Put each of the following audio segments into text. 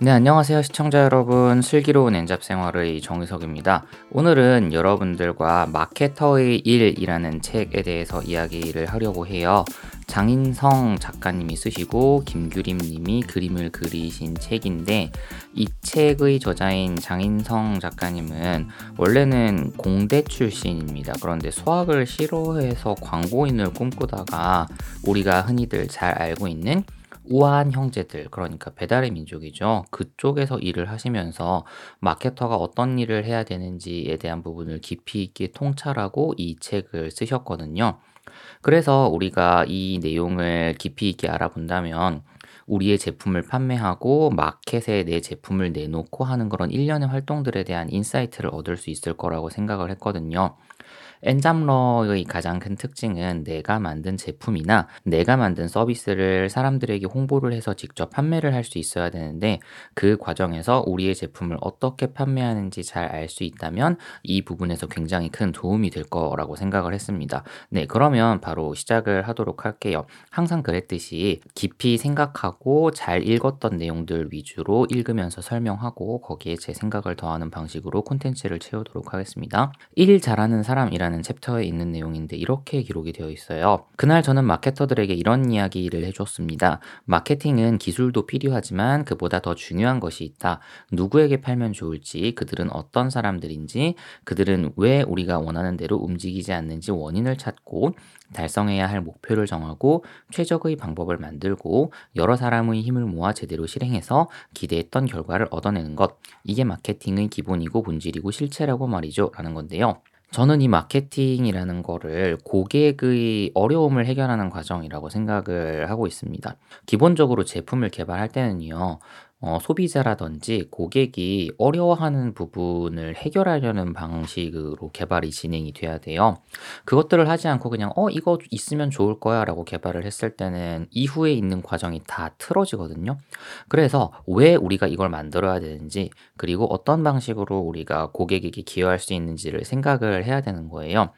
네, 안녕하세요. 시청자 여러분. 슬기로운 엔잡 생활의 정의석입니다. 오늘은 여러분들과 마케터의 일이라는 책에 대해서 이야기를 하려고 해요. 장인성 작가님이 쓰시고 김규림 님이 그림을 그리신 책인데 이 책의 저자인 장인성 작가님은 원래는 공대 출신입니다. 그런데 수학을 싫어해서 광고인을 꿈꾸다가 우리가 흔히들 잘 알고 있는 우아한 형제들, 그러니까 배달의 민족이죠. 그쪽에서 일을 하시면서 마케터가 어떤 일을 해야 되는지에 대한 부분을 깊이 있게 통찰하고 이 책을 쓰셨거든요. 그래서 우리가 이 내용을 깊이 있게 알아본다면 우리의 제품을 판매하고 마켓에 내 제품을 내놓고 하는 그런 일련의 활동들에 대한 insight를 얻을 수 있을 거라고 생각을 했거든요. 엔잡러의 가장 큰 특징은 내가 만든 제품이나 내가 만든 서비스를 사람들에게 홍보를 해서 직접 판매를 할 수 있어야 되는데 그 과정에서 우리의 제품을 어떻게 판매하는지 잘 알 수 있다면 이 부분에서 굉장히 큰 도움이 될 거라고 생각을 했습니다. 네, 그러면 바로 시작을 하도록 할게요. 항상 그랬듯이 깊이 생각하고 잘 읽었던 내용들 위주로 읽으면서 설명하고 거기에 제 생각을 더하는 방식으로 콘텐츠를 채우도록 하겠습니다. 일 잘하는 사람이라 라는 챕터에 있는 내용인데 이렇게 기록이 되어 있어요. 그날 저는 마케터들에게 이런 이야기를 해줬습니다. 마케팅은 기술도 필요하지만 그보다 더 중요한 것이 있다. 누구에게 팔면 좋을지, 그들은 어떤 사람들인지, 그들은 왜 우리가 원하는 대로 움직이지 않는지 원인을 찾고 달성해야 할 목표를 정하고 최적의 방법을 만들고 여러 사람의 힘을 모아 제대로 실행해서 기대했던 결과를 얻어내는 것. 이게 마케팅의 기본이고 본질이고 실체라고 말이죠. 라는 건데요. 저는 이 마케팅이라는 거를 고객의 어려움을 해결하는 과정이라고 생각을 하고 있습니다. 기본적으로 제품을 개발할 때는요. 어 소비자라든지 고객이 어려워하는 부분을 해결하려는 방식으로 개발이 진행이 돼야 돼요. 그것들을 하지 않고 그냥 '어 이거 있으면 좋을 거야.'라고 개발을 했을 때는 이후에 있는 과정이 다 틀어지거든요. 그래서 왜 우리가 이걸 만들어야 되는지 그리고 어떤 방식으로 우리가 고객에게 기여할 수 있는지를 생각을 해야 되는 거예요.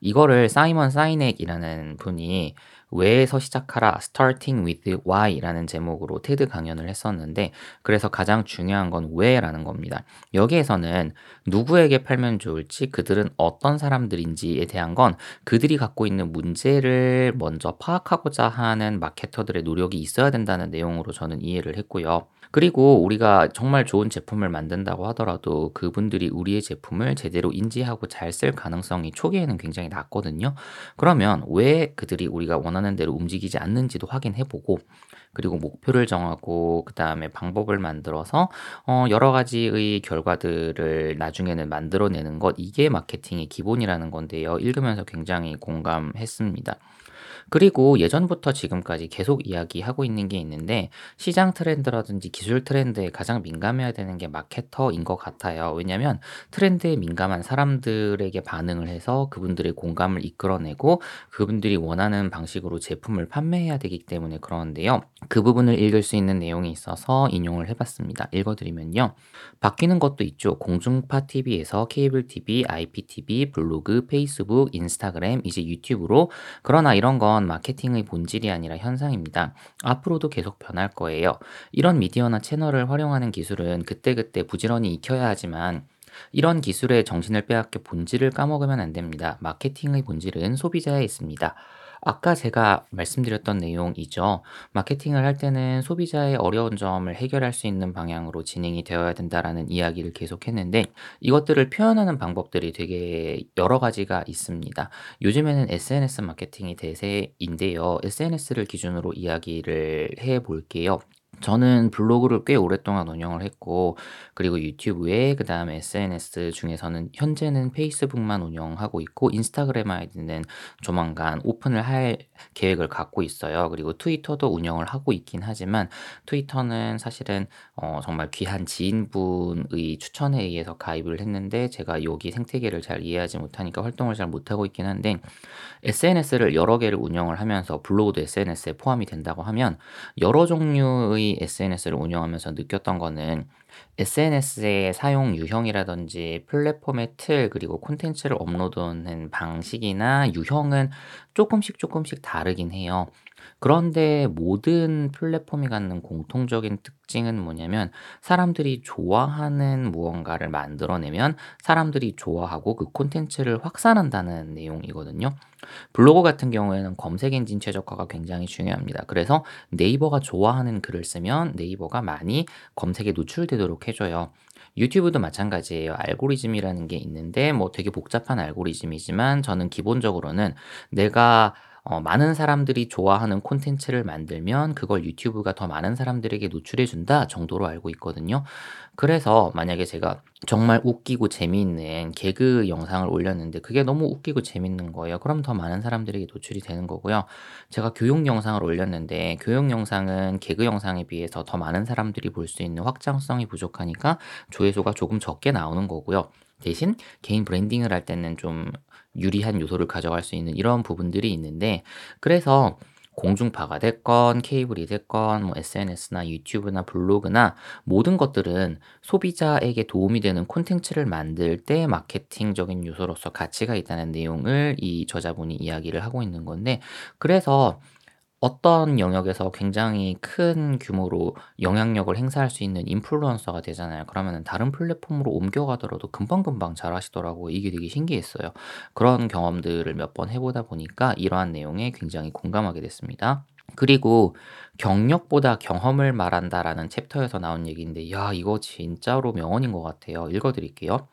이거를 사이먼 사이넥이라는 분이 왜에서 시작하라 Starting with Why라는 제목으로 테드 강연을 했었는데 그래서 가장 중요한 건 왜라는 겁니다. 여기에서는 누구에게 팔면 좋을지 그들은 어떤 사람들인지에 대한 건 그들이 갖고 있는 문제를 먼저 파악하고자 하는 마케터들의 노력이 있어야 된다는 내용으로 저는 이해를 했고요. 그리고 우리가 정말 좋은 제품을 만든다고 하더라도 그분들이 우리의 제품을 제대로 인지하고 잘 쓸 가능성이 초기에는 굉장히 낮거든요. 그러면 왜 그들이 우리가 원하는 대로 움직이지 않는지도 확인해 보고 그리고 목표를 정하고 그 다음에 방법을 만들어서 어 여러 가지의 결과들을 나중에는 만들어내는 것 이게 마케팅의 기본이라는 건데요. 읽으면서 굉장히 공감했습니다. 그리고 예전부터 지금까지 계속 이야기하고 있는 게 있는데 시장 트렌드라든지 기술 트렌드에 가장 민감해야 되는 게 마케터인 것 같아요. 왜냐면 트렌드에 민감한 사람들에게 반응을 해서 그분들의 공감을 이끌어내고 그분들이 원하는 방식으로 제품을 판매해야 되기 때문에 그러는데요. 그 부분을 읽을 수 있는 내용이 있어서 인용을 해봤습니다. 읽어드리면요. 바뀌는 것도 있죠. 공중파 TV에서 케이블 TV, IPTV, 블로그, 페이스북, 인스타그램, 이제 유튜브로 그러나 이런 건 마케팅의 본질이 아니라 현상입니다. 앞으로도 계속 변할 거예요. 이런 미디어나 채널을 활용하는 기술은 그때그때 부지런히 익혀야 하지만 이런 기술의 정신을 빼앗겨 본질을 까먹으면 안 됩니다. 마케팅의 본질은 소비자에 있습니다. 아까 제가 말씀드렸던 내용이죠. 마케팅을 할 때는 소비자의 어려운 점을 해결할 수 있는 방향으로 진행이 되어야 된다라는 이야기를 계속했는데 이것들을 표현하는 방법들이 되게 여러 가지가 있습니다. 요즘에는 SNS 마케팅이 대세인데요. SNS를 기준으로 이야기를 해 볼게요. 저는 블로그를 꽤 오랫동안 운영을 했고 그리고 유튜브에 그다음에 SNS 중에서는 현재는 페이스북만 운영하고 있고 인스타그램 아이디는 조만간 오픈을 할 계획을 갖고 있어요. 그리고 트위터도 운영을 하고 있긴 하지만 트위터는 사실은 어 정말 귀한 지인분의 추천에 의해서 가입을 했는데 제가 여기 생태계를 잘 이해하지 못하니까 활동을 잘 못하고 있긴 한데 SNS를 여러 개를 운영을 하면서 블로그도 SNS에 포함이 된다고 하면 여러 종류의 SNS를 운영하면서 느꼈던 거는 SNS의 사용 유형이라든지 플랫폼의 틀 그리고 콘텐츠를 업로드하는 방식이나 유형은 조금씩 조금씩 다르긴 해요. 그런데 모든 플랫폼이 갖는 공통적인 특징은 뭐냐면 사람들이 좋아하는 무언가를 만들어내면 사람들이 좋아하고 그 콘텐츠를 확산한다는 내용이거든요. 블로그 같은 경우에는 검색 엔진 최적화가 굉장히 중요합니다. 그래서 네이버가 좋아하는 글을 쓰면 네이버가 많이 검색에 노출되도록 해줘요. 유튜브도 마찬가지예요. 알고리즘이라는 게 있는데 뭐 되게 복잡한 알고리즘이지만 저는 기본적으로는 내가 어, 많은 사람들이 좋아하는 콘텐츠를 만들면 그걸 유튜브가 더 많은 사람들에게 노출해 준다 정도로 알고 있거든요. 그래서 만약에 제가 정말 웃기고 재미있는 개그 영상을 올렸는데 그게 너무 웃기고 재밌는 거예요. 그럼 더 많은 사람들에게 노출이 되는 거고요. 제가 교육 영상을 올렸는데 교육 영상은 개그 영상에 비해서 더 많은 사람들이 볼 수 있는 확장성이 부족하니까 조회수가 조금 적게 나오는 거고요. 대신 개인 브랜딩을 할 때는 좀 유리한 요소를 가져갈 수 있는 이런 부분들이 있는데 그래서 공중파가 됐건 케이블이 됐건 뭐 SNS나 유튜브나 블로그나 모든 것들은 소비자에게 도움이 되는 콘텐츠를 만들 때 마케팅적인 요소로서 가치가 있다는 내용을 이 저자분이 이야기를 하고 있는 건데 그래서 어떤 영역에서 굉장히 큰 규모로 영향력을 행사할 수 있는 인플루언서가 되잖아요. 그러면은 다른 플랫폼으로 옮겨가더라도 금방금방 잘 하시더라고요. 이게 되게 신기했어요. 그런 경험들을 몇 번 해보다 보니까 이러한 내용에 굉장히 공감하게 됐습니다. 그리고 경력보다 경험을 말한다라는 챕터에서 나온 얘기인데, 야, 이거 진짜로 명언인 것 같아요. 읽어드릴게요.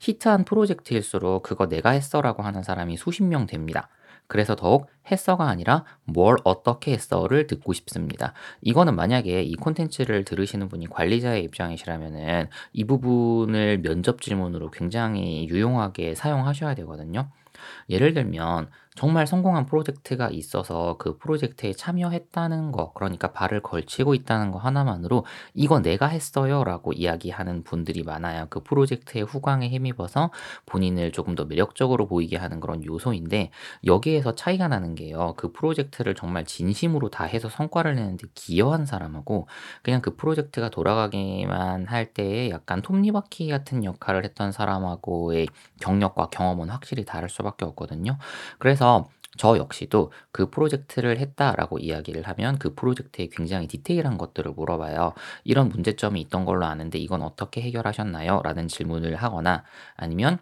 히트한 프로젝트일수록 그거 내가 했어라고 하는 사람이 수십 명 됩니다. 그래서 더욱 했어가 아니라 뭘 어떻게 했어를 듣고 싶습니다. 이거는 만약에 이 콘텐츠를 들으시는 분이 관리자의 입장이시라면은 이 부분을 면접 질문으로 굉장히 유용하게 사용하셔야 되거든요. 예를 들면 정말 성공한 프로젝트가 있어서 그 프로젝트에 참여했다는 거, 그러니까 발을 걸치고 있다는 거 하나만으로 이거 내가 했어요 라고 이야기하는 분들이 많아요. 그 프로젝트의 후광에 힘입어서 본인을 조금 더 매력적으로 보이게 하는 그런 요소인데 여기에서 차이가 나는 게요. 그 프로젝트를 정말 진심으로 다 해서 성과를 내는데 기여한 사람하고 그냥 그 프로젝트가 돌아가기만 할 때에 약간 톱니바퀴 같은 역할을 했던 사람하고의 경력과 경험은 확실히 다를 수밖에 없거든요. 그래서 그래서 저 역시도 그 프로젝트를 했다라고 이야기를 하면 그 프로젝트에 굉장히 디테일한 것들을 물어봐요. 이런 문제점이 있던 걸로 아는데 이건 어떻게 해결하셨나요? 라는 질문을 하거나 아니면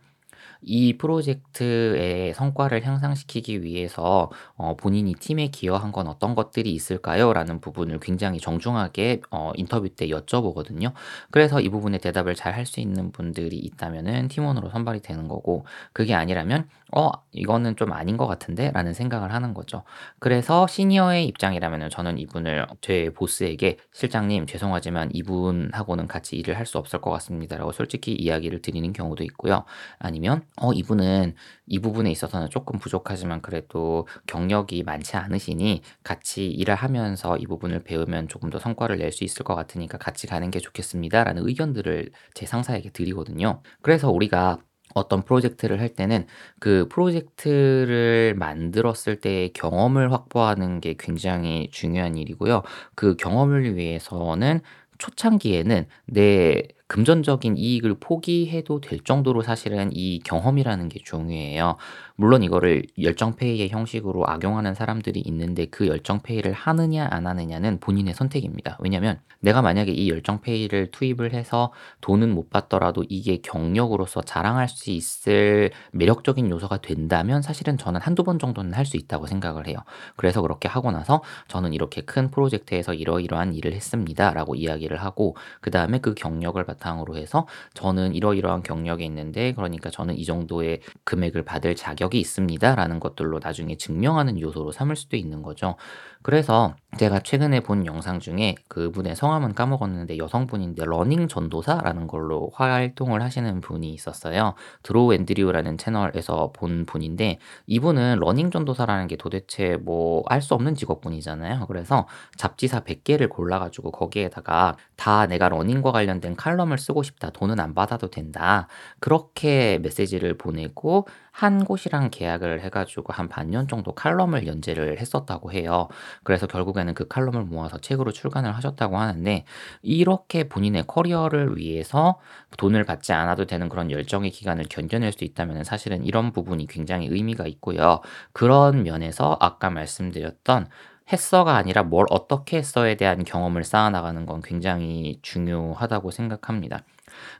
이 프로젝트의 성과를 향상시키기 위해서 어, 본인이 팀에 기여한 건 어떤 것들이 있을까요? 라는 부분을 굉장히 정중하게 어, 인터뷰 때 여쭤보거든요. 그래서 이 부분에 대답을 잘 할 수 있는 분들이 있다면은 팀원으로 선발이 되는 거고 그게 아니라면 어 이거는 좀 아닌 것 같은데 라는 생각을 하는 거죠. 그래서 시니어의 입장이라면 저는 이분을 제 보스에게 실장님 죄송하지만 이분하고는 같이 일을 할 수 없을 것 같습니다 라고 솔직히 이야기를 드리는 경우도 있고요. 아니면 어 이분은 이 부분에 있어서는 조금 부족하지만 그래도 경력이 많지 않으시니 같이 일을 하면서 이 부분을 배우면 조금 더 성과를 낼 수 있을 것 같으니까 같이 가는 게 좋겠습니다 라는 의견들을 제 상사에게 드리거든요. 그래서 우리가 어떤 프로젝트를 할 때는 그 프로젝트를 만들었을 때의 경험을 확보하는 게 굉장히 중요한 일이고요. 그 경험을 위해서는 초창기에는 내 금전적인 이익을 포기해도 될 정도로 사실은 이 경험이라는 게 중요해요. 물론 이거를 열정페이의 형식으로 악용하는 사람들이 있는데 그 열정페이를 하느냐 안 하느냐는 본인의 선택입니다. 왜냐면 내가 만약에 이 열정페이를 투입을 해서 돈은 못 받더라도 이게 경력으로서 자랑할 수 있을 매력적인 요소가 된다면 사실은 저는 한두 번 정도는 할 수 있다고 생각을 해요. 그래서 그렇게 하고 나서 저는 이렇게 큰 프로젝트에서 이러이러한 일을 했습니다. 라고 이야기를 하고 그 다음에 그 경력을 바탕 으로 해서 저는 이러이러한 경력이 있는데 그러니까 저는 이 정도의 금액을 받을 자격 적이 있습니다라는 것들로 나중에 증명하는 요소로 삼을 수도 있는 거죠. 그래서 제가 최근에 본 영상 중에 그분의 성함은 까먹었는데 여성분인데 러닝 전도사라는 걸로 활동을 하시는 분이 있었어요. 드로우앤드류라는 채널에서 본 분인데 이분은 러닝 전도사라는 게 도대체 뭐 알 수 없는 직업군이잖아요. 그래서 잡지사 100개를 골라가지고 거기에다가 다 내가 러닝과 관련된 칼럼을 칼럼을 쓰고 싶다. 돈은 안 받아도 된다. 그렇게 메시지를 보내고 한 곳이랑 계약을 해 가지고 한 반년 정도 칼럼을 연재를 했었다고 해요. 그래서 결국에는 그 칼럼을 모아서 책으로 출간을 하셨다고 하는데 이렇게 본인의 커리어를 위해서 돈을 받지 않아도 되는 그런 열정의 기간을 견뎌낼 수 있다면은 사실은 이런 부분이 굉장히 의미가 있고요. 그런 면에서 아까 말씀드렸던 했어가 아니라 뭘 어떻게 했어에 대한 경험을 쌓아 나가는 건 굉장히 중요하다고 생각합니다.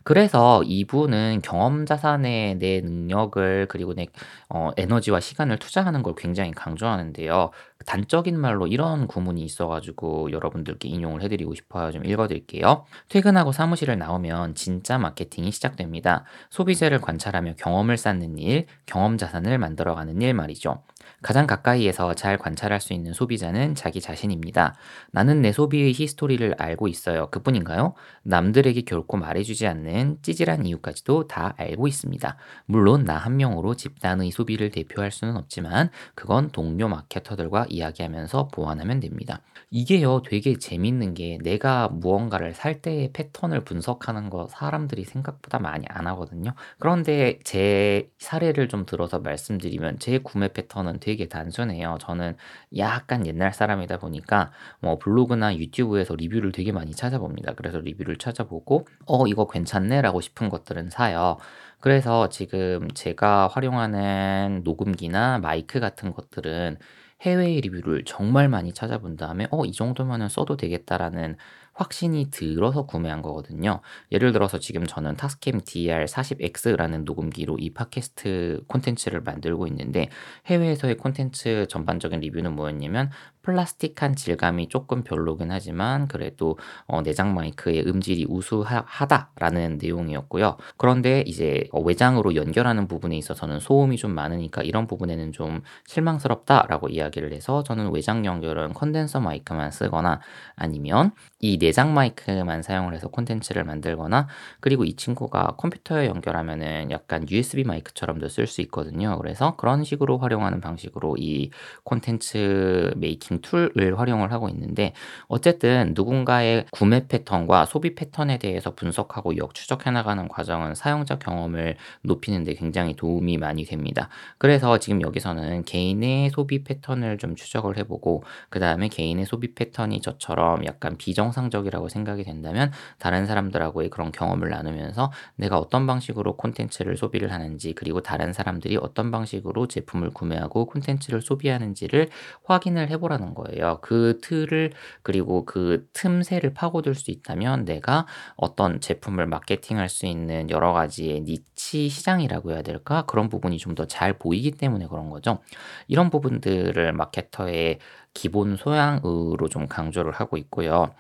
그래서 이분은 경험 자산에 내 능력을 그리고 내 어 에너지와 시간을 투자하는 걸 굉장히 강조하는데요. 단적인 말로 이런 구문이 있어 가지고 여러분들께 인용을 해 드리고 싶어요. 좀 읽어 드릴게요. "퇴근하고 사무실을 나오면 진짜 마케팅이 시작됩니다. 소비재를 관찰하며 경험을 쌓는 일, 경험 자산을 만들어 가는 일 말이죠. 가장 가까이에서 잘 관찰할 수 있는 소비자는 자기 자신입니다. 나는 내 소비의 히스토리를 알고 있어요. 그뿐인가요? 남들에게 결코 말해주지 않는 찌질한 이유까지도 다 알고 있습니다. 물론 나 한 명으로 집단의 소비를 대표할 수는 없지만 그건 동료 마케터들과 이야기하면서 보완하면 됩니다. 이게요 되게 재밌는 게 내가 무언가를 살 때의 패턴을 분석하는 거 사람들이 생각보다 많이 안 하거든요. 그런데 제 사례를 좀 들어서 말씀드리면 제 구매 패턴은 되게 단순해요. 저는 약간 옛날 사람이다 보니까 뭐 블로그나 유튜브에서 리뷰를 되게 많이 찾아봅니다. 그래서 리뷰를 찾아보고 어 이거 괜찮네라고 싶은 것들은 사요. 그래서 지금 제가 활용하는 녹음기나 마이크 같은 것들은 해외 리뷰를 정말 많이 찾아본 다음에 '어 이 정도면은 써도 되겠다.'라는 확신이 들어서 구매한 거거든요. 예를 들어서 지금 저는 타스캠 DR40X라는 녹음기로 이 팟캐스트 콘텐츠를 만들고 있는데 해외에서의 콘텐츠 전반적인 리뷰는 뭐였냐면 플라스틱한 질감이 조금 별로긴 하지만 그래도 어 내장 마이크의 음질이 우수하다라는 내용이었고요. 그런데 이제 어 외장으로 연결하는 부분에 있어서는 소음이 좀 많으니까 이런 부분에는 좀 실망스럽다라고 이야기를 해서 저는 외장 연결은 컨덴서 마이크만 쓰거나 아니면 이 내장 마이크만 사용을 해서 콘텐츠를 만들거나 그리고 이 친구가 컴퓨터에 연결하면은 약간 USB 마이크처럼도 쓸 수 있거든요. 그래서 그런 식으로 활용하는 방식으로 이 콘텐츠 making tool을 활용을 하고 있는데 어쨌든 누군가의 구매 패턴과 소비 패턴에 대해서 분석하고 역 추적해 나가는 과정은 사용자 경험을 높이는 데 굉장히 도움이 많이 됩니다. 그래서 지금 여기서는 개인의 소비 패턴을 좀 추적을 해 보고 그 다음에 개인의 소비 패턴이 저처럼 약간 비정상적이라고 생각이 된다면 다른 사람들하고의 그런 경험을 나누면서 내가 어떤 방식으로 콘텐츠를 소비를 하는지 그리고 다른 사람들이 어떤 방식으로 제품을 구매하고 콘텐츠를 소비하는지를 확인을 해 보라는 거예요. 그 틀을 그리고 그 틈새를 파고들 수 있다면 내가 어떤 제품을 마케팅할 수 있는 여러 가지의 niche 시장이라고 해야 될까? 그런 부분이 좀 더 잘 보이기 때문에 그런 거죠. 이런 부분들을 마케터의 기본 소양으로 좀 강조를 하고 있고요.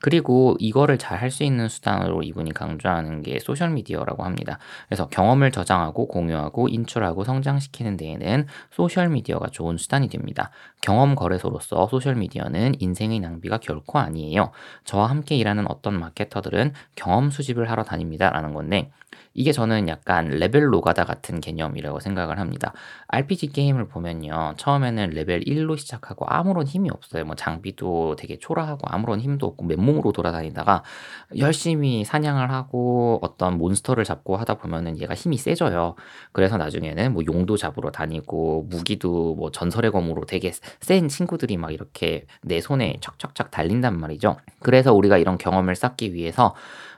그리고 이거를 잘 할 수 있는 수단으로 이분이 강조하는 게 소셜 미디어라고 합니다. 그래서 경험을 저장하고 공유하고 인출하고 성장시키는 데에는 소셜 미디어가 좋은 수단이 됩니다. 경험 거래소로서 소셜 미디어는 인생의 낭비가 결코 아니에요. 저와 함께 일하는 어떤 마케터들은 경험 수집을 하러 다닙니다 라는 건데 이게 저는 약간 레벨 노가다 같은 개념이라고 생각을 합니다. RPG 게임을 보면요. 처음에는 레벨 1로 시작하고 아무런 힘이 없어요. 뭐 장비도 되게 초라하고 아무런 힘도 없고 맨몸으로 돌아다니다가 열심히 사냥을 하고 어떤 몬스터를 잡고 하다 보면은 얘가 힘이 세져요. 그래서 나중에는 뭐 용도 잡으러 다니고 무기도 뭐 전설의 검으로 되게 센 친구들이 막 이렇게 내 손에 척척척 달린단 말이죠. 그래서 우리가 이런 경험을 쌓기 위해서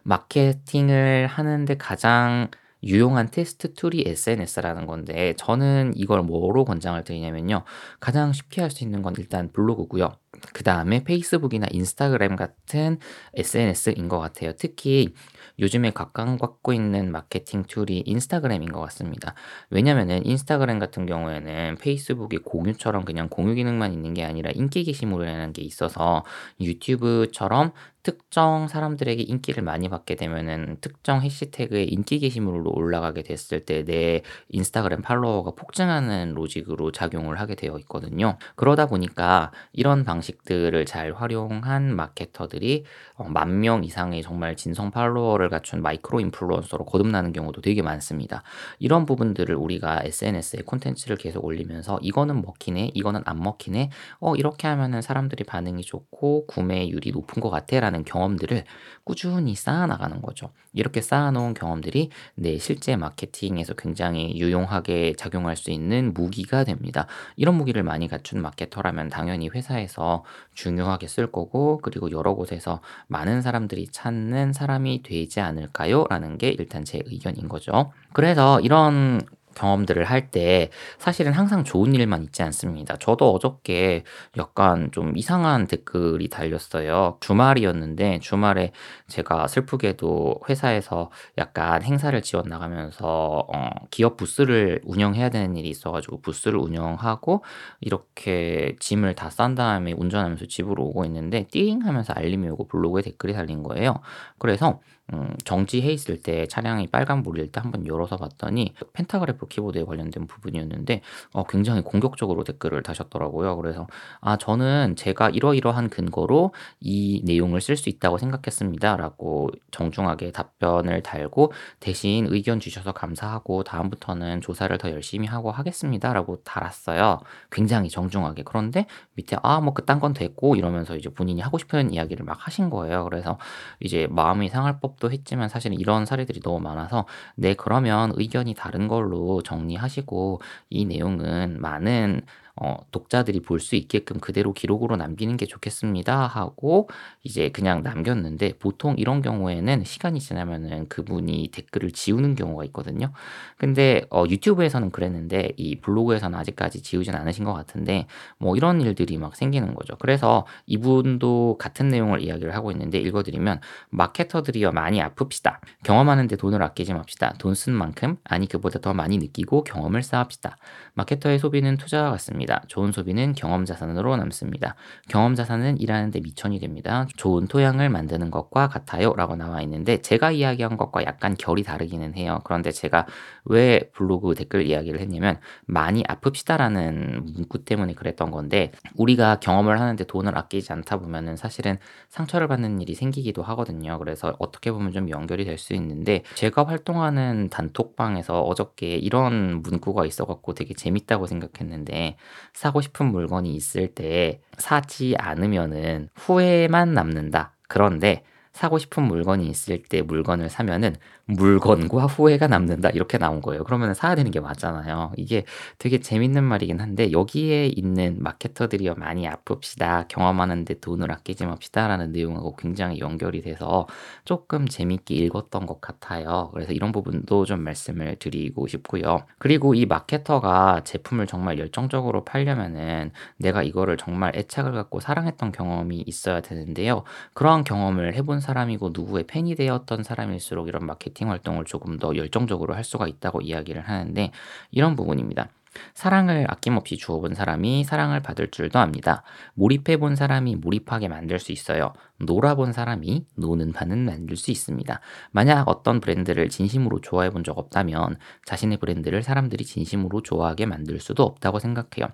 마케팅을 하는데 가장 유용한 테스트 tool이 SNS라는 건데 저는 이걸 뭐로 권장을 드리냐면요. 가장 쉽게 할 수 있는 건 일단 블로그고요. 그 다음에 페이스북이나 인스타그램 같은 SNS인 것 같아요. 특히 요즘에 각광받고 있는 마케팅 tool이 인스타그램인 것 같습니다. 왜냐면은 인스타그램 같은 경우에는 페이스북이 공유처럼 그냥 공유 기능만 있는 게 아니라 인기 게시물이라는 게 있어서 유튜브처럼 특정 사람들에게 인기를 많이 받게 되면은 특정 해시태그의 인기 게시물로 올라가게 됐을 때 내 인스타그램 팔로워가 폭증하는 로직으로 작용을 하게 되어 있거든요. 그러다 보니까 이런 방식들을 잘 활용한 마케터들이 어, 만명 이상의 정말 진성 팔로워를 갖춘 마이크로 인플루언서로 거듭나는 경우도 되게 많습니다. 이런 부분들을 우리가 SNS에 콘텐츠를 계속 올리면서 이거는 먹히네, 이거는 안 먹히네, 어, 이렇게 하면은 사람들이 반응이 좋고 구매율이 높은 것 같아 라는 많은 경험들을 꾸준히 쌓아 나가는 거죠. 이렇게 쌓아 놓은 경험들이 내 실제 마케팅에서 굉장히 유용하게 작용할 수 있는 무기가 됩니다. 이런 무기를 많이 갖춘 마케터라면 당연히 회사에서 중요하게 쓸 거고 그리고 여러 곳에서 많은 사람들이 찾는 사람이 되지 않을까요? 라는 게 일단 제 의견인 거죠. 그래서 이런 경험들을 할 때 사실은 항상 좋은 일만 있지 않습니다. 저도 어저께 약간 좀 이상한 댓글이 달렸어요. 주말이었는데 주말에 제가 슬프게도 회사에서 약간 행사를 지원 나가면서 어 기업 부스를 운영해야 되는 일이 있어 가지고 부스를 운영하고 이렇게 짐을 다 싼 다음에 운전하면서 집으로 오고 있는데 띵 하면서 알림이 오고 블로그에 댓글이 달린 거예요. 그래서 음, 정지해 있을 때 차량이 빨간불일 때 한번 열어서 봤더니 펜타그래프 키보드에 관련된 부분이었는데 어, 굉장히 공격적으로 댓글을 다셨더라고요. 그래서 아 저는 제가 이러이러한 근거로 이 내용을 쓸 수 있다고 생각했습니다라고 정중하게 답변을 달고 대신 의견 주셔서 감사하고 다음부터는 조사를 더 열심히 하고 하겠습니다라고 달았어요. 굉장히 정중하게 그런데 밑에 아 뭐 그딴 건 됐고 이러면서 이제 본인이 하고 싶은 이야기를 막 하신 거예요. 그래서 이제 마음이 상할 법 수업도 했지만 사실 이런 사례들이 너무 많아서 네 그러면 의견이 다른 걸로 정리하시고 이 내용은 많은 어, 독자들이 볼 수 있게끔 그대로 기록으로 남기는 게 좋겠습니다 하고 이제 그냥 남겼는데 보통 이런 경우에는 시간이 지나면은 그분이 댓글을 지우는 경우가 있거든요. 근데 어, 유튜브에서는 그랬는데 이 블로그에서는 아직까지 지우진 않으신 것 같은데 뭐 이런 일들이 막 생기는 거죠. 그래서 이분도 같은 내용을 이야기를 하고 있는데 읽어드리면 마케터들이여 많이 아픕시다. 경험하는데 돈을 아끼지 맙시다. 돈 쓴 만큼 아니 그보다 더 많이 느끼고 경험을 쌓읍시다. 마케터의 소비는 투자와 같습니다. 됩니다. 좋은 소비는 경험 자산으로 남습니다. 경험 자산은 일하는 데 미천이 됩니다. 좋은 토양을 만드는 것과 같아요. 라고 나와 있는데 제가 이야기한 것과 약간 결이 다르기는 해요. 그런데 제가 왜 블로그 댓글 이야기를 했냐면 많이 아픕시다라는 문구 때문에 그랬던 건데 우리가 경험을 하는데 돈을 아끼지 않다 보면은 사실은 상처를 받는 일이 생기기도 하거든요. 그래서 어떻게 보면 좀 연결이 될 수 있는데 제가 활동하는 단톡방에서 어저께 이런 문구가 있어갖고 되게 재밌다고 생각했는데 사고 싶은 물건이 있을 때 사지 않으면은 후회만 남는다. 그런데 사고 싶은 물건이 있을 때 물건을 사면은 물건과 후회가 남는다 이렇게 나온 거예요. 그러면 사야 되는 게 맞잖아요. 이게 되게 재밌는 말이긴 한데 여기에 있는 마케터들이요 많이 아픕시다 경험하는데 돈을 아끼지 맙시다라는 내용하고 굉장히 연결이 돼서 조금 재밌게 읽었던 것 같아요. 그래서 이런 부분도 좀 말씀을 드리고 싶고요. 그리고 이 마케터가 제품을 정말 열정적으로 팔려면은 내가 이거를 정말 애착을 갖고 사랑했던 경험이 있어야 되는데요. 그러한 경험을 해본 사람이고 누구의 팬이 되었던 사람일수록 이런 마케팅 마케팅 활동을 조금 더 열정적으로 할 수가 있다고 이야기를 하는데 이런 부분입니다. 사랑을 아낌없이 주어본 사람이 사랑을 받을 줄도 압니다. 몰입해본 사람이 몰입하게 만들 수 있어요. 놀아본 사람이 노는 판은 만들 수 있습니다. 만약 어떤 브랜드를 진심으로 좋아해 본 적 없다면 자신의 브랜드를 사람들이 진심으로 좋아하게 만들 수도 없다고 생각해요.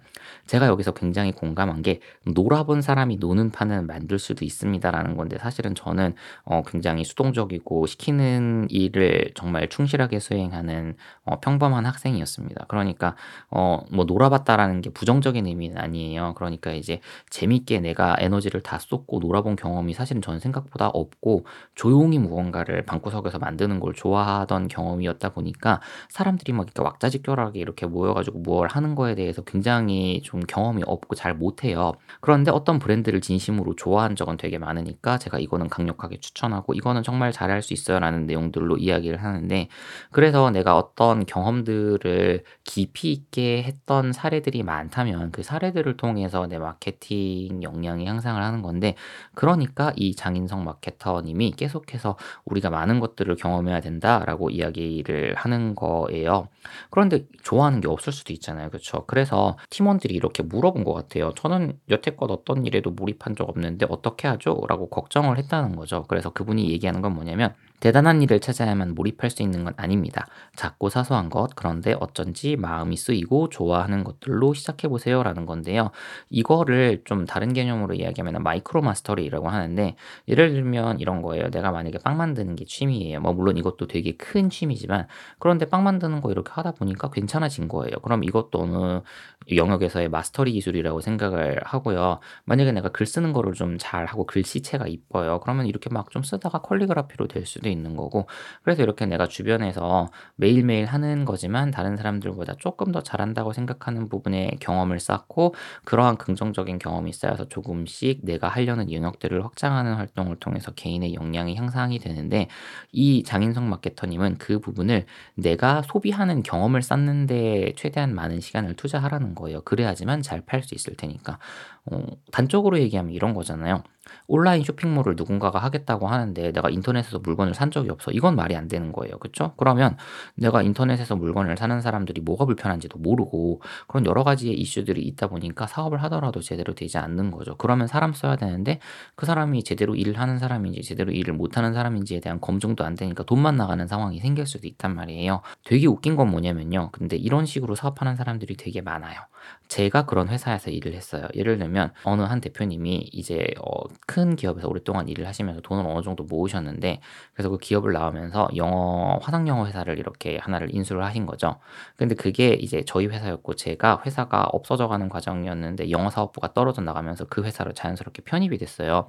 제가 여기서 굉장히 공감한 게 놀아본 사람이 노는 판은 만들 수도 있습니다라는 건데 사실은 저는 어 굉장히 수동적이고 시키는 일을 정말 충실하게 수행하는 어 평범한 학생이었습니다. 그러니까 어 뭐 놀아봤다라는 게 부정적인 의미는 아니에요. 그러니까 이제 재밌게 내가 에너지를 다 쏟고 놀아본 경험이 사실은 저는 생각보다 없고 조용히 무언가를 방구석에서 만드는 걸 좋아하던 경험이었다 보니까 사람들이 막 이렇게 왁자지껄하게 이렇게 모여가지고 뭘 하는 거에 대해서 굉장히 좀 경험이 없고 잘 못해요. 그런데 어떤 브랜드를 진심으로 좋아한 적은 되게 많으니까 제가 이거는 강력하게 추천하고 이거는 정말 잘할 수 있어요라는 내용들로 이야기를 하는데 그래서 내가 어떤 경험들을 깊이 있게 했던 사례들이 많다면 그 사례들을 통해서 내 마케팅 역량이 향상을 하는 건데 그러니까 이 장인성 마케터님이 계속해서 우리가 많은 것들을 경험해야 된다라고 이야기를 하는 거예요. 그런데 좋아하는 게 없을 수도 있잖아요. 그렇죠? 그래서 팀원들이 이렇게 물어본 것 같아요. 저는 여태껏 어떤 일에도 몰입한 적 없는데 어떻게 하죠? 라고 걱정을 했다는 거죠. 그래서 그분이 얘기하는 건 뭐냐면 대단한 일을 찾아야만 몰입할 수 있는 건 아닙니다. 작고 사소한 것, 그런데 어쩐지 마음이 쓰이고 좋아하는 것들로 시작해 보세요 라는 건데요. 이거를 좀 다른 개념으로 이야기하면 마이크로 마스터리라고 하는데 예를 들면 이런 거예요. 내가 만약에 빵 만드는 게 취미예요. 뭐 물론 이것도 되게 큰 취미지만 그런데 빵 만드는 거 이렇게 하다 보니까 괜찮아진 거예요. 그럼 이것도 어느 영역에서의 마스터리 기술이라고 생각을 하고요. 만약에 내가 글 쓰는 거를 좀 잘하고 글씨체가 이뻐요. 그러면 이렇게 막 좀 쓰다가 컬리그라피로 될 수도 있는 거고 그래서 이렇게 내가 주변에서 매일매일 하는 거지만 다른 사람들보다 조금 더 잘한다고 생각하는 부분에 경험을 쌓고 그러한 긍정적인 경험이 쌓여서 조금씩 내가 하려는 영역들을 확장하는 활동을 통해서 개인의 역량이 향상이 되는데 이 장인성 마케터님은 그 부분을 내가 소비하는 경험을 쌓는 데 최대한 많은 시간을 투자하라는 거예요. 그래야지만 잘 팔 수 있을 테니까. 어, 단적으로 얘기하면 이런 거잖아요. 온라인 쇼핑몰을 누군가가 하겠다고 하는데 내가 인터넷에서 물건을 산 적이 없어. 이건 말이 안 되는 거예요. 그쵸? 그러면 내가 인터넷에서 물건을 사는 사람들이 뭐가 불편한지도 모르고 그런 여러 가지의 이슈들이 있다 보니까 사업을 하더라도 제대로 되지 않는 거죠. 그러면 사람 써야 되는데 그 사람이 제대로 일을 하는 사람인지 제대로 일을 못하는 사람인지에 대한 검증도 안 되니까 돈만 나가는 상황이 생길 수도 있단 말이에요. 되게 웃긴 건 뭐냐면요. 근데 이런 식으로 사업하는 사람들이 되게 많아요. 제가 그런 회사에서 일을 했어요. 예를 들면 어느 한 대표님이 이제 어, 큰 기업에서 오랫동안 일을 하시면서 돈을 어느 정도 모으셨는데 그래서 그 기업을 나오면서 영어 화상 영어 회사를 이렇게 하나를 인수를 하신 거죠. 근데 그게 이제 저희 회사였고 제가 회사가 없어져 가는 과정이었는데 영어 사업부가 떨어져 나가면서 그 회사로 자연스럽게 편입이 됐어요.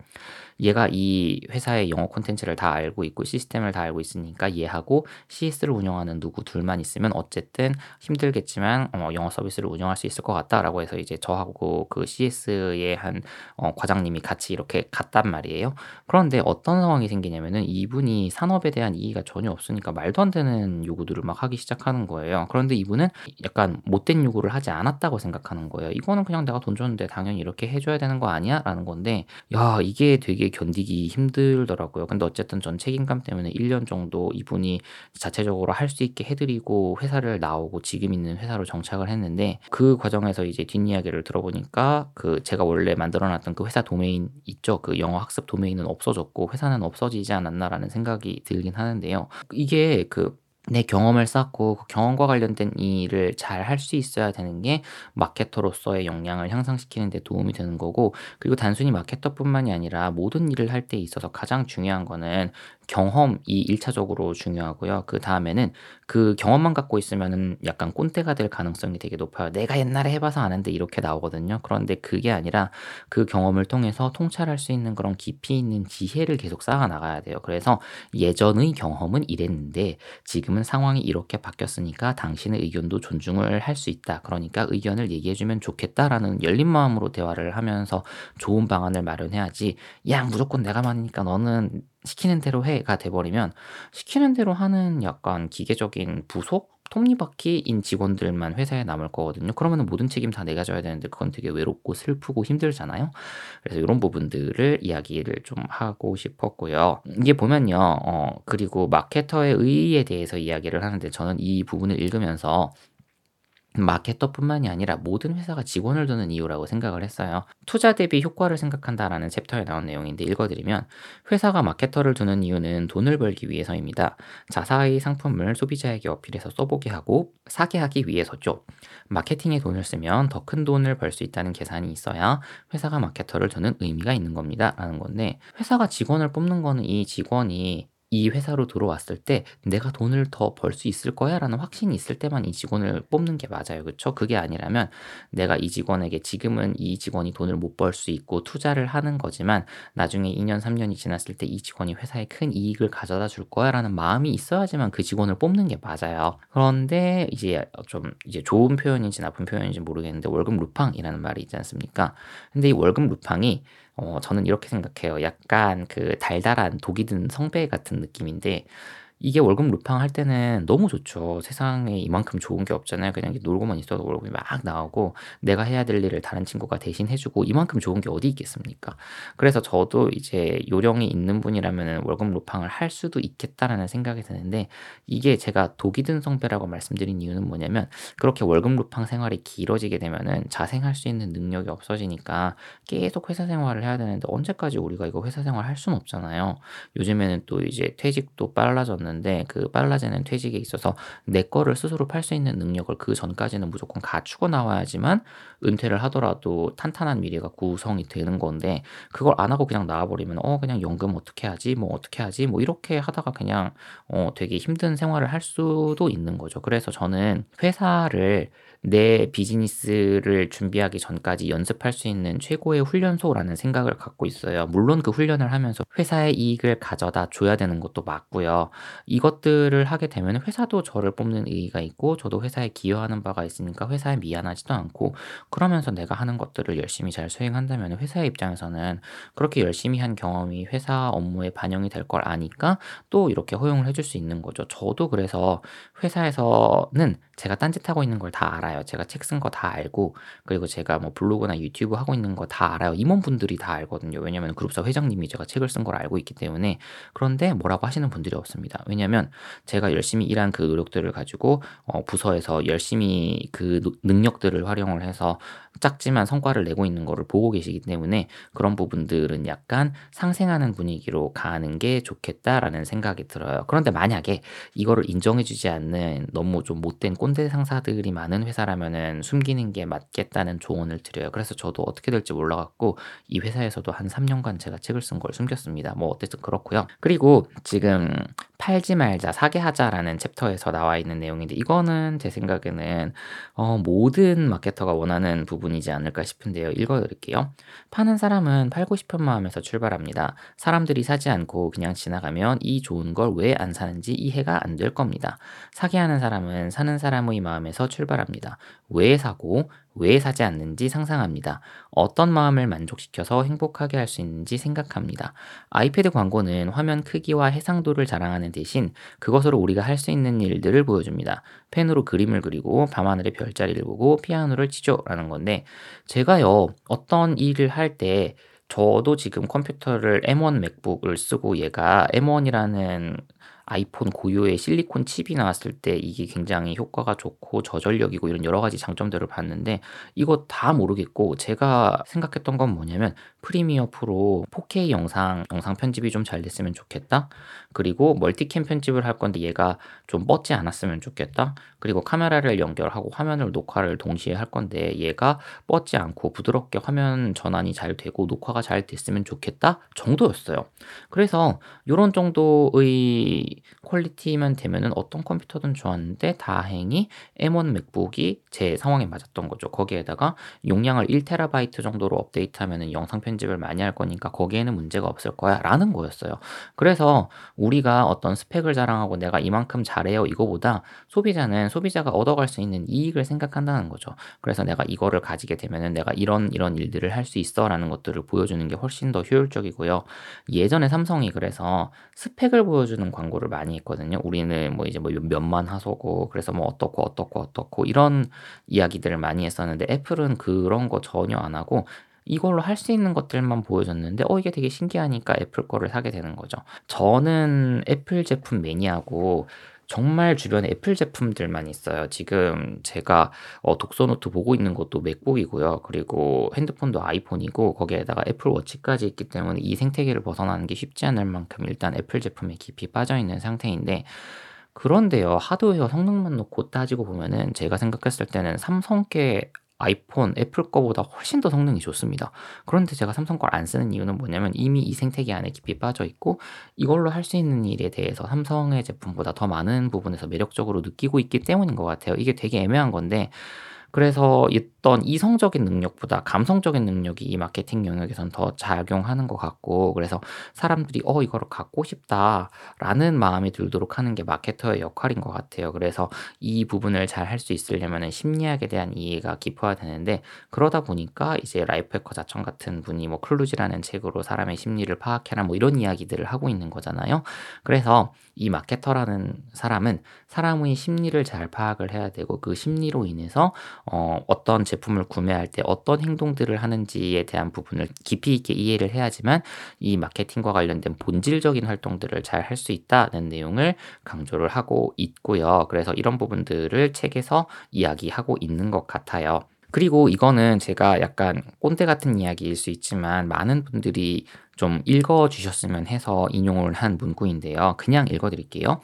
얘가 이 회사의 영어 콘텐츠를 다 알고 있고 시스템을 다 알고 있으니까 얘하고 CS를 운영하는 누구 둘만 있으면 어쨌든 힘들겠지만 어, 영어 서비스를 운영할 수 있을 것 같다라고 해서 이제 저하고 그 CS의 한 어, 과장님이 같이 이렇게 갔단 말이에요. 그런데 어떤 상황이 생기냐면은 이분이 산업에 대한 이해가 전혀 없으니까 말도 안 되는 요구들을 막 하기 시작하는 거예요. 그런데 이분은 약간 못된 요구를 하지 않았다고 생각하는 거예요. 이거는 그냥 내가 돈 줬는데 당연히 이렇게 해줘야 되는 거 아니야? 라는 건데, 야, 이게 되게 견디기 힘들더라고요. 근데 어쨌든 전 책임감 때문에 1년 정도 이분이 자체적으로 할 수 있게 해드리고 회사를 나오고 지금 있는 회사로 정착을 했는데 그 과정에서 이제 뒷이야기를 들어보니까 그 제가 원래 만들어놨던 그 회사 도메인 있죠. 그 영어 학습 도메인은 없어졌고 회사는 없어지지 않았나라는 생각이 들긴 하는데요. 이게 그 내 경험을 쌓고 그 경험과 관련된 일을 잘 할 수 있어야 되는 게 마케터로서의 역량을 향상시키는 데 도움이 되는 거고 그리고 단순히 마케터뿐만이 아니라 모든 일을 할 때 있어서 가장 중요한 거는 경험이 1차적으로 중요하고요. 그 다음에는 그 경험만 갖고 있으면은 약간 꼰대가 될 가능성이 되게 높아요. "내가 옛날에 해 봐서 아는데." 이렇게 나오거든요. 그런데 그게 아니라 그 경험을 통해서 통찰할 수 있는 그런 깊이 있는 지혜를 계속 쌓아 나가야 돼요. 그래서 "예전의 경험은 이랬는데 지금은 상황이 이렇게 바뀌었으니까 당신의 의견도 존중을 할 수 있다. 그러니까 의견을 얘기해 주면 좋겠다."라는 열린 마음으로 대화를 하면서 좋은 방안을 마련해야지 "야 무조건 내가 많으니까 너는 시키는 대로 해가 돼버리면 시키는 대로 하는 약간 기계적인 부속 톱니바퀴인 직원들만 회사에 남을 거거든요. 그러면 모든 책임 다 내가 져야 되는데 그건 되게 외롭고 슬프고 힘들잖아요. 그래서 이런 부분들을 이야기를 좀 하고 싶었고요. 이게 보면요. 어, 그리고 마케터의 의의에 대해서 이야기를 하는데 저는 이 부분을 읽으면서 마케터뿐만이 아니라 모든 회사가 직원을 두는 이유라고 생각을 했어요. 투자 대비 효과를 생각한다라는 챕터에 나온 내용인데 읽어드리면 회사가 마케터를 두는 이유는 돈을 벌기 위해서입니다. 자사의 상품을 소비자에게 어필해서 써보게 하고 사게 하기 위해서죠. 마케팅에 돈을 쓰면 더 큰 돈을 벌 수 있다는 계산이 있어야 회사가 마케터를 두는 의미가 있는 겁니다. 라는 건데 회사가 직원을 뽑는 거는 이 직원이 이 회사로 들어왔을 때 '내가 돈을 더 벌 수 있을 거야.'라는 확신이 있을 때만 이 직원을 뽑는 게 맞아요. 그쵸? 그게 아니라면 내가 이 직원에게 지금은 이 직원이 돈을 못 벌 수 있고 투자를 하는 거지만 나중에 2년 3 년이 지났을 때 '이 직원이 회사에 큰 이익을 가져다 줄 거야.'라는 마음이 있어야지만 그 직원을 뽑는 게 맞아요. 그런데 이제 좀 이제 좋은 표현인지 나쁜 표현인지 모르겠는데 월급 루팡이라는 말이 있지 않습니까? 근데 이 월급 루팡이 어 저는 이렇게 생각해요. 약간 그 달달한 독이 든 성배 같은 느낌인데 이게 월급 루팡 할 때는 너무 좋죠. 세상에 이만큼 좋은 게 없잖아요. 그냥 놀고만 있어도 월급이 막 나오고 내가 해야 될 일을 다른 친구가 대신 해주고 이만큼 좋은 게 어디 있겠습니까? 그래서 저도 이제 요령이 있는 분이라면 월급 루팡을 할 수도 있겠다라는 생각이 드는데 이게 제가 독이 든 성배라고 말씀드린 이유는 뭐냐면 그렇게 월급 루팡 생활이 길어지게 되면은 자생할 수 있는 능력이 없어지니까 계속 회사 생활을 해야 되는데 언제까지 우리가 이거 회사 생활 할 수는 없잖아요. 요즘에는 또 이제 퇴직도 빨라졌 는데 그 빨라지는 퇴직에 있어서 내 거를 스스로 팔 수 있는 능력을 그 전까지는 무조건 갖추고 나와야지만 은퇴를 하더라도 탄탄한 미래가 구성이 되는 건데 그걸 안 하고 그냥 나와버리면 어 그냥 연금 어떻게 하지 뭐 어떻게 하지 뭐 이렇게 하다가 그냥 어 되게 힘든 생활을 할 수도 있는 거죠. 그래서 저는 회사를 내 비즈니스를 준비하기 전까지 연습할 수 있는 최고의 훈련소라는 생각을 갖고 있어요. 물론 그 훈련을 하면서 회사의 이익을 가져다 줘야 되는 것도 맞고요. 이것들을 하게 되면 회사도 저를 뽑는 의의가 있고 저도 회사에 기여하는 바가 있으니까 회사에 미안하지도 않고 그러면서 내가 하는 것들을 열심히 잘 수행한다면 회사의 입장에서는 그렇게 열심히 한 경험이 회사 업무에 반영이 될 걸 아니까 또 이렇게 허용을 해줄 수 있는 거죠. 저도 그래서 회사에서는 제가 딴짓하고 있는 걸 다 알아요. 제가 책 쓴 거 다 알고 그리고 제가 뭐 블로그나 유튜브 하고 있는 거 다 알아요. 임원분들이 다 알거든요. 왜냐면 그룹사 회장님이 제가 책을 쓴 걸 알고 있기 때문에 그런데 뭐라고 하시는 분들이 없습니다. 왜냐면 제가 열심히 일한 그 노력들을 가지고 어 부서에서 열심히 그 능력들을 활용을 해서 작지만 성과를 내고 있는 거를 보고 계시기 때문에 그런 부분들은 약간 상생하는 분위기로 가는 게 좋겠다라는 생각이 들어요. 그런데 만약에 이거를 인정해 주지 않는 너무 좀 못된 꼰대 상사들이 많은 회사라면은 숨기는 게 맞겠다는 조언을 드려요. 그래서 저도 어떻게 될지 몰라 갖고 이 회사에서도 한 3년간 제가 책을 쓴 걸 숨겼습니다. 뭐 어쨌든 그렇고요. 그리고 지금 팔지 말자 사게 하자라는 챕터에서 나와 있는 내용인데 이거는 제 생각에는 어 모든 마케터가 원하는 부분 부분이지 않을까 싶은데요. 읽어드릴게요. 파는 사람은 팔고 싶은 마음에서 출발합니다. 사람들이 사지 않고 그냥 지나가면 이 좋은 걸 왜 안 사는지 이해가 안 될 겁니다. 사게 하는 사람은 사는 사람의 마음에서 출발합니다. 왜 사고 왜 사지 않는지 상상합니다. 어떤 마음을 만족시켜서 행복하게 할 수 있는지 생각합니다. 아이패드 광고는 화면 크기와 해상도를 자랑하는 대신 그것으로 우리가 할 수 있는 일들을 보여줍니다. 펜으로 그림을 그리고 밤하늘의 별자리를 보고 피아노를 치죠. 라는 건데, 제가요, 어떤 일을 할 때, 저도 지금 컴퓨터를 M1 맥북을 쓰고 얘가 M1이라는 아이폰 고유의 실리콘 칩이 나왔을 때 이게 굉장히 효과가 좋고 저전력이고 이런 여러 가지 장점들을 봤는데 이거 다 모르겠고 제가 생각했던 건 뭐냐면 프리미어 프로 4K 영상 영상 편집이 좀 잘 됐으면 좋겠다. 그리고 멀티캠 편집을 할 건데 얘가 좀 뻗지 않았으면 좋겠다. 그리고 카메라를 연결하고 화면을 녹화를 동시에 할 건데 얘가 뻗지 않고 부드럽게 화면 전환이 잘 되고 녹화가 잘 됐으면 좋겠다 정도였어요. 그래서 이런 정도의 퀄리티만 되면은 어떤 컴퓨터든 좋았는데 다행히 M1 맥북이 제 상황에 맞았던 거죠. 거기에다가 용량을 1TB 정도로 업데이트하면은 영상 편집 을 많이 할 거니까 거기에는 문제가 없을 거야 라는 거였어요. 그래서 우리가 어떤 스펙을 자랑하고 내가 이만큼 잘해요 이거보다 소비자는 소비자가 얻어갈 수 있는 이익을 생각한다는 거죠. 그래서 내가 이거를 가지게 되면은 내가 이런 이런 일들을 할 수 있어 라는 것들을 보여주는 게 훨씬 더 효율적이고요. 예전에 삼성이 그래서 스펙을 보여주는 광고를 많이 했거든요. 우리는 뭐 이제 뭐 몇만 하소고 그래서 뭐 어떻고 어떻고 어떻고 이런 이야기들을 많이 했었는데 애플은 그런 거 전혀 안 하고 이걸로 할 수 있는 것들만 보여줬는데 어 이게 되게 신기하니까 애플 거를 사게 되는 거죠. 저는 애플 제품 매니아고 정말 주변에 애플 제품들만 있어요. 지금 제가 어, 독서 노트 보고 있는 것도 맥북이고요. 그리고 핸드폰도 아이폰이고 거기에다가 애플 워치까지 있기 때문에 이 생태계를 벗어나는 게 쉽지 않을 만큼 일단 애플 제품에 깊이 빠져 있는 상태인데 그런데요. 하드웨어 성능만 놓고 따지고 보면은 제가 생각했을 때는 삼성계 아이폰, 애플 거보다 훨씬 더 성능이 좋습니다. 그런데 제가 삼성 걸 안 쓰는 이유는 뭐냐면 이미 이 생태계 안에 깊이 빠져 있고 이걸로 할 수 있는 일에 대해서 삼성의 제품보다 더 많은 부분에서 매력적으로 느끼고 있기 때문인 것 같아요. 이게 되게 애매한 건데 그래서 어떤 이성적인 능력보다 감성적인 능력이 이 마케팅 영역에선 더 작용하는 것 같고 그래서 사람들이 어 이거를 갖고 싶다라는 마음이 들도록 하는 게 마케터의 역할인 것 같아요. 그래서 이 부분을 잘 할 수 있으려면은 심리학에 대한 이해가 깊어야 되는데 그러다 보니까 이제 라이프 해커 자청 같은 분이 뭐 클루지라는 책으로 사람의 심리를 파악해라 뭐 이런 이야기들을 하고 있는 거잖아요. 그래서 이 마케터라는 사람은 사람의 심리를 잘 파악을 해야 되고 그 심리로 인해서 어, 어떤 제 품을 구매할 때 어떤 행동들을 하는지에 대한 부분을 깊이 있게 이해를 해야지만 이 마케팅과 관련된 본질적인 활동들을 잘 할 수 있다는 내용을 강조를 하고 있고요. 그래서 이런 부분들을 책에서 이야기하고 있는 것 같아요. 그리고 이거는 제가 약간 꼰대 같은 이야기일 수 있지만 많은 분들이 좀 읽어 주셨으면 해서 인용을 한 문구인데요. 그냥 읽어 드릴게요.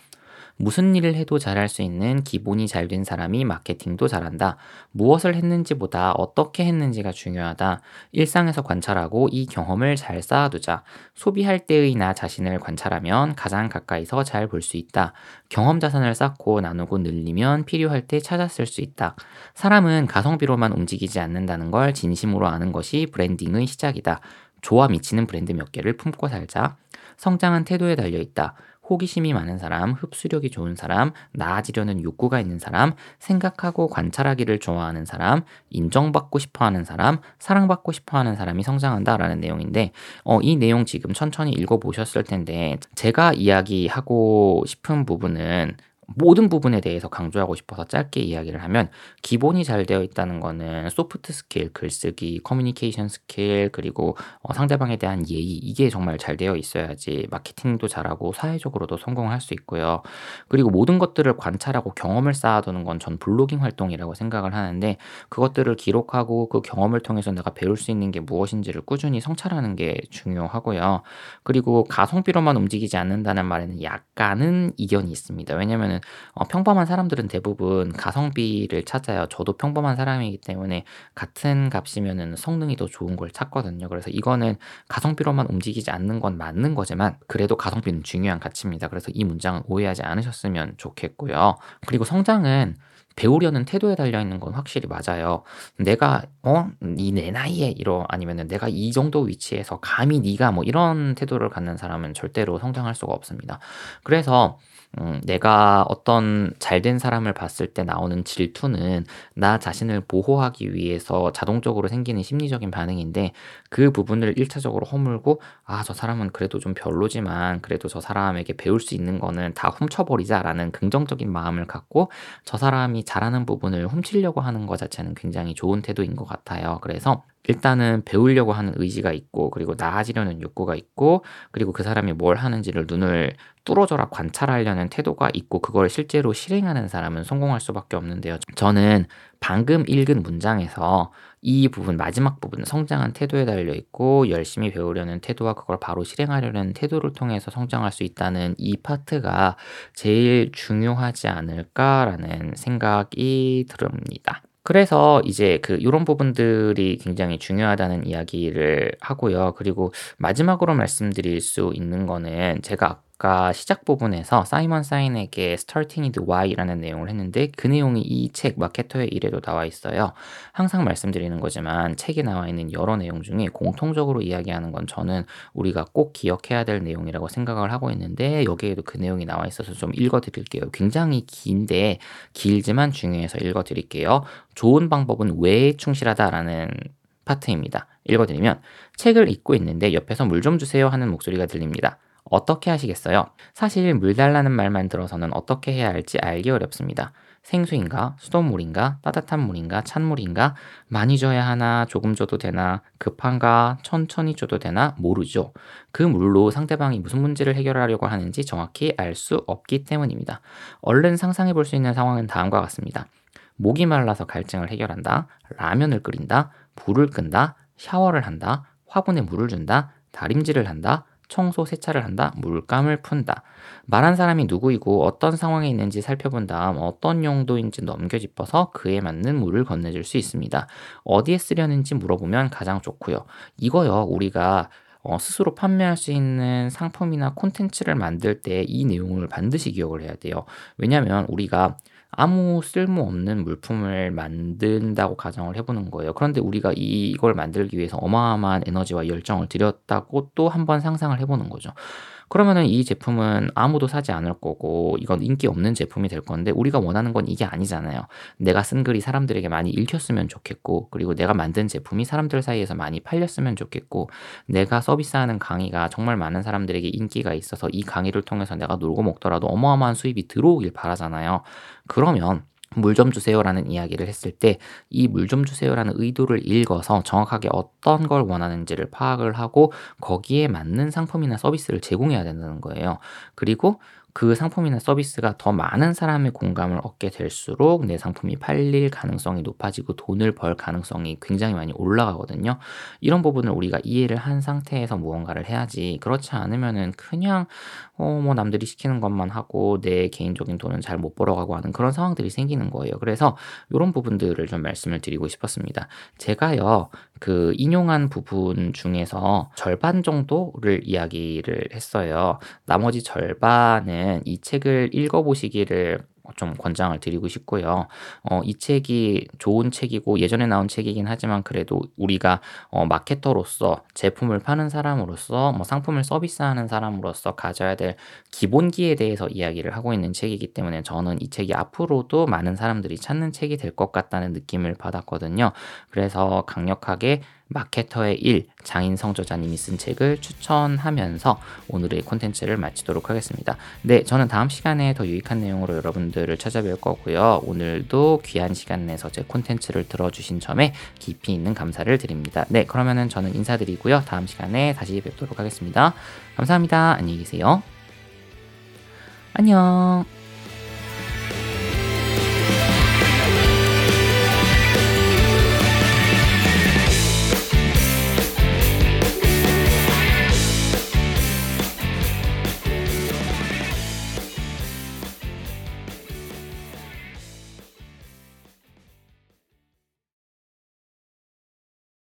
무슨 일을 해도 잘할 수 있는 기본이 잘 된 사람이 마케팅도 잘한다. 무엇을 했는지보다 어떻게 했는지가 중요하다. 일상에서 관찰하고 이 경험을 잘 쌓아두자. 소비할 때의 나 자신을 관찰하면 가장 가까이서 잘 볼 수 있다. 경험 자산을 쌓고 나누고 늘리면 필요할 때쓸수 있다. 사람은 가성비로만 움직이지 않는다는 걸 진심으로 아는 것이 브랜딩의 시작이다. 좋아 미치는 브랜드 몇 개를 품고 살자. 성장은 태도에 달려 있다. 호기심이 많은 사람, 흡수력이 좋은 사람, 나아지려는 욕구가 있는 사람, 생각하고 관찰하기를 좋아하는 사람, 인정받고 싶어 하는 사람, 사랑받고 싶어 하는 사람이 성장한다라는 내용인데, 어, 이 내용 지금 천천히 읽어보셨을 텐데, 제가 이야기하고 싶은 부분은 모든 부분에 대해서 강조하고 싶어서 짧게 이야기를 하면 기본이 잘 되어 있다는 거는 soft skill, 글쓰기, communication skill, 그리고 어, 상대방에 대한 예의 이게 정말 잘 되어 있어야지 마케팅도 잘하고 사회적으로도 성공할 수 있고요. 그리고 모든 것들을 관찰하고 경험을 쌓아두는 건 전 blogging 활동이라고 생각을 하는데 그것들을 기록하고 그 경험을 통해서 내가 배울 수 있는 게 무엇인지를 꾸준히 성찰하는 게 중요하고요. 그리고 가성비로만 움직이지 않는다는 말에는 약간은 이견이 있습니다. 왜냐면은 어, 평범한 사람들은 대부분 가성비를 찾아요. 저도 평범한 사람이기 때문에 같은 값이면은 성능이 더 좋은 걸 찾거든요. 그래서 이거는 가성비로만 움직이지 않는 건 맞는 거지만 그래도 가성비는 중요한 가치입니다. 그래서 이 문장은 오해하지 않으셨으면 좋겠고요. 그리고 성장은 배우려는 태도에 달려 있는 건 확실히 맞아요. 내가 어이 내 나이에 이러 아니면은 내가 이 정도 위치에서 감히 네가 뭐 이런 태도를 갖는 사람은 절대로 성장할 수가 없습니다. 그래서 음, 내가 어떤 잘된 사람을 봤을 때 나오는 질투는 나 자신을 보호하기 위해서 자동적으로 생기는 심리적인 반응인데 그 부분을 일차적으로 허물고 아, 저 사람은 그래도 좀 별로지만 그래도 저 사람에게 배울 수 있는 거는 다 훔쳐버리자라는 긍정적인 마음을 갖고 저 사람이 잘하는 부분을 훔치려고 하는 것 자체는 굉장히 좋은 태도인 것 같아요. 그래서 일단은 배우려고 하는 의지가 있고 그리고 나아지려는 욕구가 있고 그리고 그 사람이 뭘 하는지를 눈을 뚫어져라 관찰하려는 태도가 있고 그걸 실제로 실행하는 사람은 성공할 수밖에 없는데요. 저는 방금 읽은 문장에서 이 부분 마지막 부분 성장한 태도에 달려 있고 열심히 배우려는 태도와 그걸 바로 실행하려는 태도를 통해서 성장할 수 있다는 이 파트가 제일 중요하지 않을까라는 생각이 듭니다. 그래서 이제 그 요런 부분들이 굉장히 중요하다는 이야기를 하고요. 그리고 마지막으로 말씀드릴 수 있는 거는 제가 아까 시작 부분에서 사이먼 사인에게 Starting with Why라는 내용을 했는데 그 내용이 이 책 마케터의 일에도 나와 있어요. 항상 말씀드리는 거지만 책에 나와 있는 여러 내용 중에 공통적으로 이야기하는 건 저는 우리가 꼭 기억해야 될 내용이라고 생각을 하고 있는데 여기에도 그 내용이 나와 있어서 좀 읽어 드릴게요. 굉장히 긴데 길지만 중요해서 읽어 드릴게요. 좋은 방법은 왜 충실하다라는 파트입니다. 읽어드리면 책을 읽고 있는데 옆에서 물 좀 주세요 하는 목소리가 들립니다. 어떻게 하시겠어요? 사실 물 달라는 말만 들어서는 어떻게 해야 할지 알기 어렵습니다. 생수인가? 수돗물인가? 따뜻한 물인가? 찬물인가? 많이 줘야 하나? 조금 줘도 되나? 급한가? 천천히 줘도 되나? 모르죠. 그 물로 상대방이 무슨 문제를 해결하려고 하는지 정확히 알 수 없기 때문입니다. 얼른 상상해 볼 수 있는 상황은 다음과 같습니다. 목이 말라서 갈증을 해결한다. 라면을 끓인다. 불을 끈다. 샤워를 한다. 화분에 물을 준다. 다림질을 한다. 청소 세차를 한다, 물감을 푼다. 말한 사람이 누구이고 어떤 상황에 있는지 살펴본 다음 어떤 용도인지 넘겨 짚어서 그에 맞는 물을 건네줄 수 있습니다. 어디에 쓰려는지 물어보면 가장 좋고요. 이거요, 우리가 어, 스스로 판매할 수 있는 상품이나 콘텐츠를 만들 때 이 내용을 반드시 기억을 해야 돼요. 왜냐하면 우리가 아무 쓸모없는 물품을 만든다고 가정을 해보는 거예요. 그런데 우리가 이걸 만들기 위해서 어마어마한 에너지와 열정을 들였다고 또 한 번 상상을 해보는 거죠. 그러면은 이 제품은 아무도 사지 않을 거고 이건 인기 없는 제품이 될 건데 우리가 원하는 건 이게 아니잖아요. 내가 쓴 글이 사람들에게 많이 읽혔으면 좋겠고 그리고 내가 만든 제품이 사람들 사이에서 많이 팔렸으면 좋겠고 내가 서비스하는 강의가 정말 많은 사람들에게 인기가 있어서 이 강의를 통해서 내가 놀고 먹더라도 어마어마한 수입이 들어오길 바라잖아요. 그러면 물 좀 주세요라는 이야기를 했을 때 이 물 좀 주세요라는 의도를 읽어서 정확하게 어떤 걸 원하는지를 파악을 하고 거기에 맞는 상품이나 서비스를 제공해야 된다는 거예요. 그리고 그 상품이나 서비스가 더 많은 사람의 공감을 얻게 될수록 내 상품이 팔릴 가능성이 높아지고 돈을 벌 가능성이 굉장히 많이 올라가거든요. 이런 부분을 우리가 이해를 한 상태에서 무언가를 해야지. 그렇지 않으면은 그냥 어 뭐 남들이 시키는 것만 하고 내 개인적인 돈은 잘 못 벌어가고 하는 그런 상황들이 생기는 거예요. 그래서 이런 부분들을 좀 말씀을 드리고 싶었습니다. 제가요 그 인용한 부분 중에서 절반 정도를 이야기를 했어요. 나머지 절반은 이 책을 읽어보시기를 좀 권장을 드리고 싶고요. 어, 이 책이 좋은 책이고 예전에 나온 책이긴 하지만 그래도 우리가 어, 마케터로서 제품을 파는 사람으로서 뭐 상품을 서비스하는 사람으로서 가져야 될 기본기에 대해서 이야기를 하고 있는 책이기 때문에 저는 이 책이 앞으로도 많은 사람들이 찾는 책이 될 것 같다는 느낌을 받았거든요. 그래서 강력하게 마케터의 일 장인성 저자님이 쓴 책을 추천하면서 오늘의 콘텐츠를 마치도록 하겠습니다. 네, 저는 다음 시간에 더 유익한 내용으로 여러분들을 찾아뵐 거고요. 오늘도 귀한 시간 내서 제 콘텐츠를 들어주신 점에 깊이 있는 감사를 드립니다. 네, 그러면은 저는 인사드리고요. 다음 시간에 다시 뵙도록 하겠습니다. 감사합니다. 안녕히 계세요. 안녕.